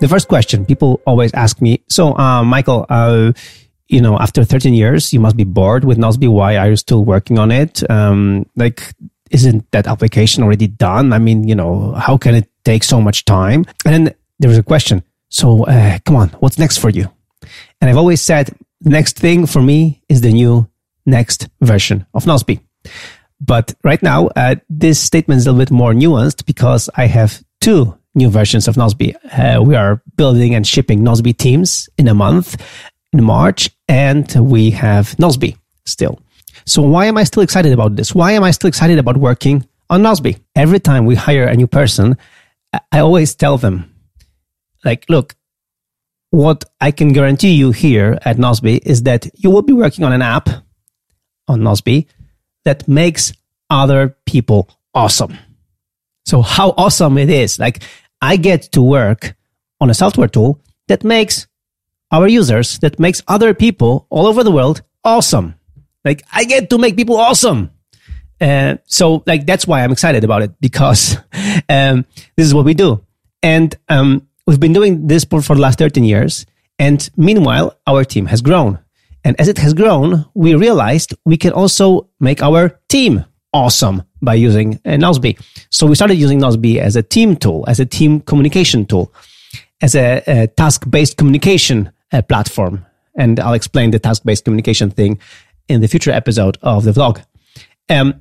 the first question people always ask me, so, uh, Michael, uh, you know, after 13 years, you must be bored with Nozbe. Why are you still working on it? Um, like, isn't that application already done? I mean, you know, how can it take so much time? And then there was a question. So, uh, come on, what's next for you? And I've always said, next thing for me is the new next version of Nozbe. But right now, uh, this statement is a little bit more nuanced because I have two new versions of Nozbe. Uh, we are building and shipping Nozbe teams in a month in March, and we have Nozbe still. So why am I still excited about this? Why am I still excited about working on Nozbe? Every time we hire a new person, I always tell them, like, look, what I can guarantee you here at Nozbe is that you will be working on an app on Nozbe that makes other people awesome. So how awesome it is. Like I get to work on a software tool that makes our users, that makes other people all over the world awesome. Like I get to make people awesome. Uh, so like that's why I'm excited about it because um, this is what we do, and um, we've been doing this for, for the last 13 years. And meanwhile, our team has grown. And as it has grown, we realized we can also make our team awesome by using uh, Nozbe. So we started using Nozbe as a team tool, as a team communication tool, as a, a task-based communication uh, platform. And I'll explain the task-based communication thing in the future episode of the vlog. Um,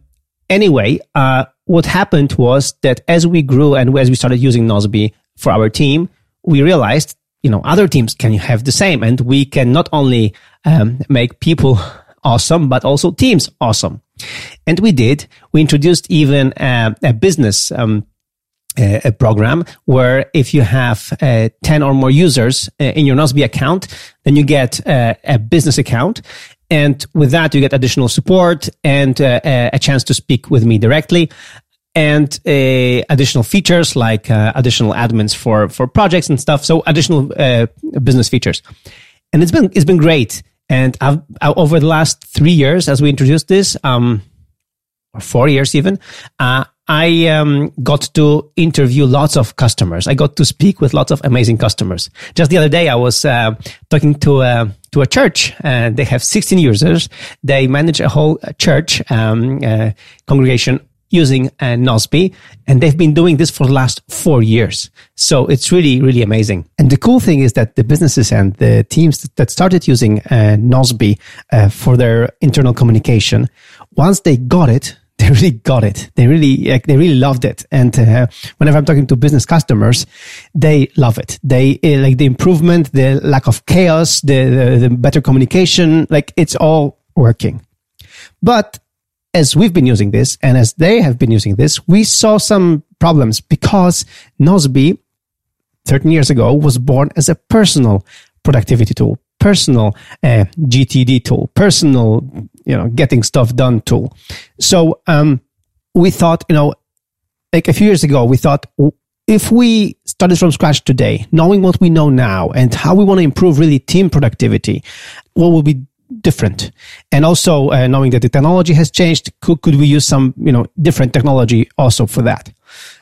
anyway, uh, what happened was that as we grew and as we started using Nozbe for our team, we realized, you know, other teams can have the same, and we can not only um, make people awesome, but also teams awesome. And we did. We introduced even a, a business um, a, program where if you have uh, 10 or more users uh, in your Nozbe account, then you get uh, a business account. And with that, you get additional support and uh, a chance to speak with me directly and uh, additional features like uh, additional admins for, for projects and stuff. So additional business features. And it's been, it's been great. And I've, over the last three years, as we introduced this, um, or four years even, uh, I um, got to interview lots of customers. I got to speak with lots of amazing customers. Just the other day, I was uh, talking to a to a church. and they have 16 users. They manage a whole church um, uh, congregation using uh, Nozbe, and they've been doing this for the last four years. So it's really, really amazing. And the cool thing is that the businesses and the teams that started using uh, Nozbe uh, for their internal communication, once they got it, they really got it. They really, like, they really loved it. And uh, whenever I'm talking to business customers, they love it. They uh, like the improvement, the lack of chaos, the, the, the better communication. Like it's all working. But as we've been using this and as they have been using this, we saw some problems because Nozbe 13 years ago was born as a personal productivity tool, personal uh, GTD tool, personal, you know, getting stuff done tool. So, um, we thought, you know, like a few years ago, we thought if we started from scratch today, knowing what we know now and how we want to improve really team productivity, what would be different and also uh, knowing that the technology has changed could, could we use some you know different technology also for that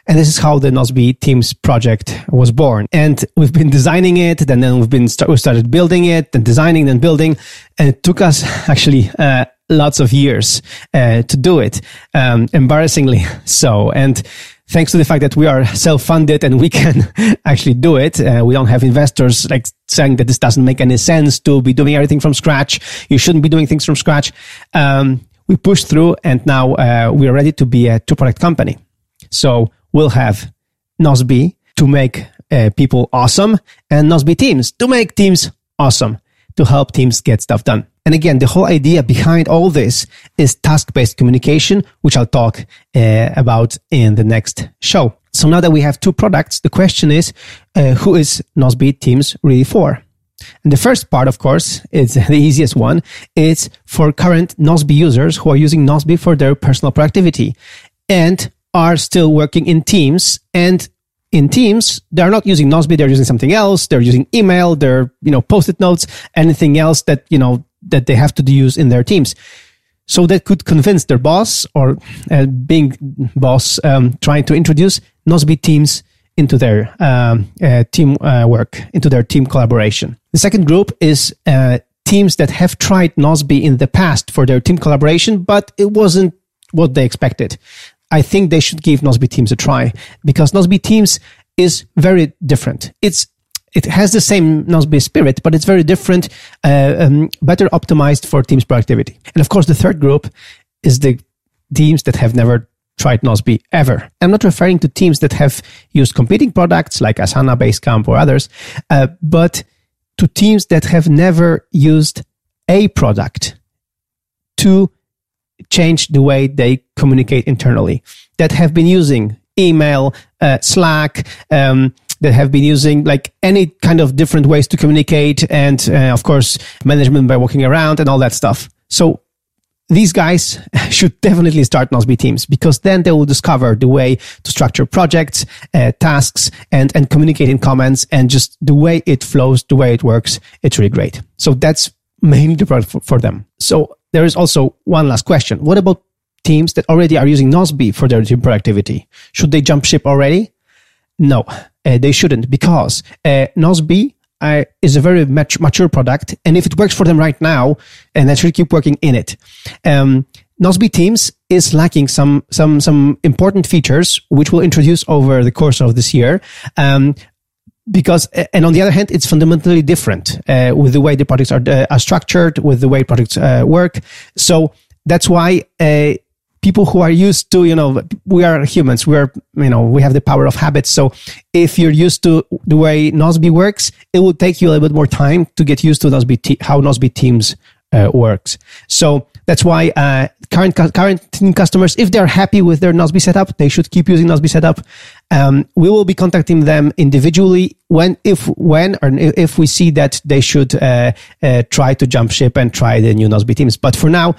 and this is how the Nozbe Teams project was born. And we've been designing it, and then we've been we started building it, and designing, and building, and it took us actually uh, lots of years uh, to do it, um, embarrassingly so. And thanks to the fact that we are self-funded and we can actually do it. Uh, we don't have investors like saying that this doesn't make any sense to be doing everything from scratch. You shouldn't be doing things from scratch. Um, we pushed through and now uh, we are ready to be a two product company. So we'll have Nozbe to make uh, people awesome and Nozbe teams to make teams awesome to help teams get stuff done. And again, the whole idea behind all this is task-based communication, which I'll talk uh, about in the next show. So now that we have two products, the question is, uh, who is Nozbe Teams really for? And the first part, of course, is the easiest one. It's for current Nozbe users who are using Nozbe for their personal productivity and are still working in teams and in Teams, they're not using Nozbe, they're using something else. They're using email, they're, you know, post-it notes, anything else that, you know, that they have to use in their teams. So that could convince their boss or uh, being boss um, trying to introduce Nozbe Teams into their um, uh, team uh, work, into their team collaboration. The second group is uh, teams that have tried Nozbe in the past for their team collaboration, but it wasn't what they expected. I think they should give Nozbe Teams a try because Nozbe Teams is very different. It's it has the same Nozbe spirit, but it's very different, uh, um, better optimized for teams productivity. And of course, the third group is the teams that have never tried Nozbe ever. I'm not referring to teams that have used competing products like Asana, Basecamp, or others, uh, but to teams that have never used a product to change the way they communicate internally, that have been using email, uh, Slack, um, that have been using like any kind of different ways to communicate and uh, of course management by walking around and all that stuff. So these guys should definitely start Nozbe teams because then they will discover the way to structure projects, uh, tasks, and and communicate in comments, and just the way it flows, the way it works. It's really great. So that's mainly product for, for them. So there is also one last question: What about teams that already are using Nozbe for their team productivity? Should they jump ship already? No, uh, they shouldn't because uh, Nozbe uh, is a very mat- mature product, and if it works for them right now, and they should keep working in it. Um, Nozbe Teams is lacking some some some important features, which we'll introduce over the course of this year. Um, because, and on the other hand, it's fundamentally different uh, with the way the products are, uh, are structured, with the way products uh, work. So that's why uh, people who are used to, you know, we are humans. We are, you know, we have the power of habits. So if you're used to the way Nozbe works, it will take you a little bit more time to get used to Nozbe te- how Nozbe Teams uh, works. So that's why uh, current current customers, if they're happy with their Nozbe setup, they should keep using Nozbe setup. Um, we will be contacting them individually when, if, when, or if we see that they should uh, uh, try to jump ship and try the new Nozbe teams. But for now,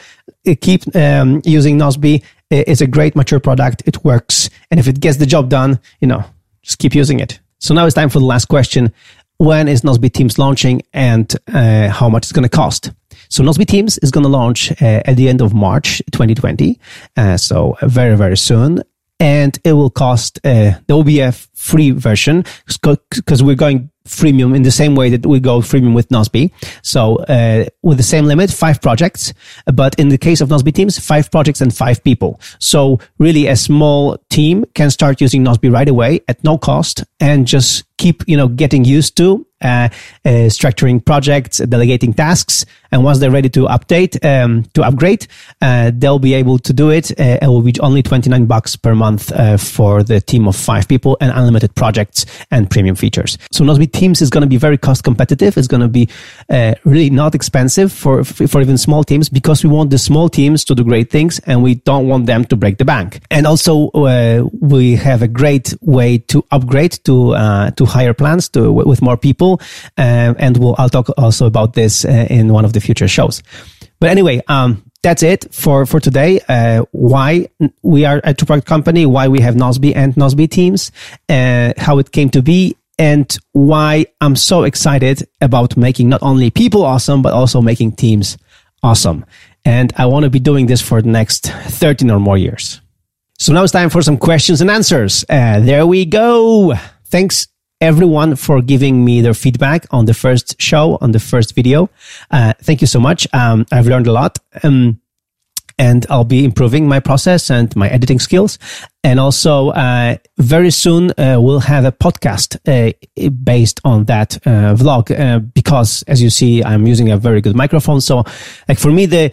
uh, keep um, using Nozbe. It's a great mature product. It works, and if it gets the job done, you know, just keep using it. So now it's time for the last question: When is Nozbe Teams launching, and uh, how much it's going to cost? So Nozbe Teams is going to launch uh, at the end of March 2020. Uh, so very, very soon. And it will cost, uh, there will be a free version because we're going freemium in the same way that we go freemium with Nozbe. So uh, with the same limit, five projects. But in the case of Nozbe teams, five projects and five people. So really a small team can start using Nozbe right away at no cost and just keep, you know, getting used to uh, uh, structuring projects, delegating tasks. And once they're ready to update, um, to upgrade, uh, they'll be able to do it. Uh, it will be only 29 bucks per month uh, for the team of five people and unlimited projects and premium features. So Nozbe Teams is going to be very cost competitive. It's going to be uh, really not expensive for, for even small teams because we want the small teams to do great things and we don't want them to break the bank. And also, we have a great way to upgrade to, to higher plans to, with more people people. Um, and we'll, I'll talk also about this uh, in one of the future shows. But anyway, um, that's it for, for today. Uh, why we are a two product company, why we have Nozbe and Nozbe teams, uh, how it came to be, and why I'm so excited about making not only people awesome, but also making teams awesome. And I want to be doing this for the next 13 or more years. So now it's time for some questions and answers. Uh, there we go. Thanks everyone for giving me their feedback on the first show, on the first video. Uh, thank you so much. Um, I've learned a lot. Um, and I'll be improving my process and my editing skills. And also, uh, very soon, uh, we'll have a podcast uh, based on that uh, vlog uh, because, as you see, I'm using a very good microphone. So, like for me, the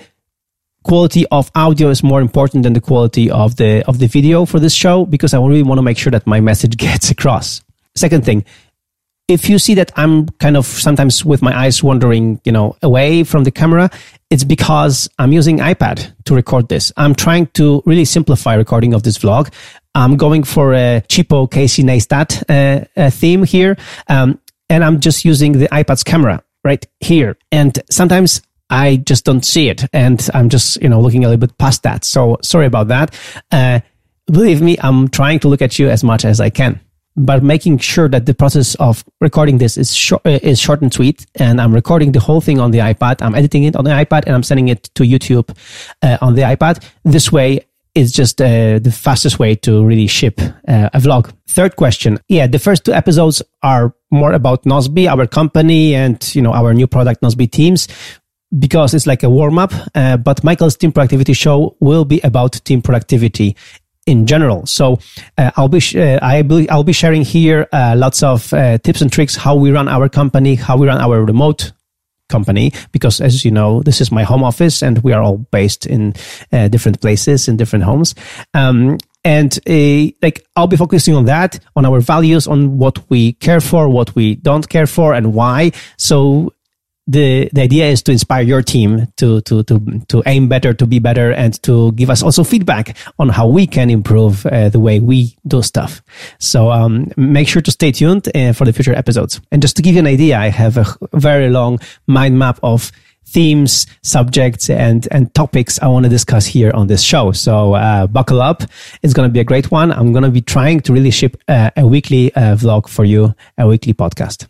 quality of audio is more important than the quality of the of the video for this show because I really want to make sure that my message gets across. Second thing, if you see that I'm kind of sometimes with my eyes wandering, you know, away from the camera, it's because I'm using iPad to record this. I'm trying to really simplify recording of this vlog. I'm going for a cheapo Casey Neistat uh, uh, theme here. Um, and I'm just using the iPad's camera right here. And sometimes I just don't see it. And I'm just, you know, looking a little bit past that. So sorry about that. Uh, believe me, I'm trying to look at you as much as I can but making sure that the process of recording this is short, uh, is short and sweet. And I'm recording the whole thing on the iPad. I'm editing it on the iPad and I'm sending it to YouTube uh, on the iPad. This way, it's just uh, the fastest way to really ship uh, a vlog. Third question. Yeah, the first two episodes are more about Nozbe, our company, and you know our new product Nozbe Teams because it's like a warm up. Uh, but Michael's team productivity show will be about team productivity in general. So uh, I'll be sh- uh, I be, I'll be sharing here uh, lots of uh, tips and tricks how we run our company, how we run our remote company because as you know this is my home office and we are all based in uh, different places in different homes um, and uh, like i'll be focusing on that on our values on what we care for what we don't care for and why so the the idea is to inspire your team to to to to aim better, to be better, and to give us also feedback on how we can improve uh, the way we do stuff. So um, make sure to stay tuned uh, for the future episodes. And just to give you an idea, I have a very long mind map of themes, subjects, and and topics I want to discuss here on this show. So uh, buckle up; it's going to be a great one. I'm going to be trying to really ship uh, a weekly uh, vlog for you, a weekly podcast.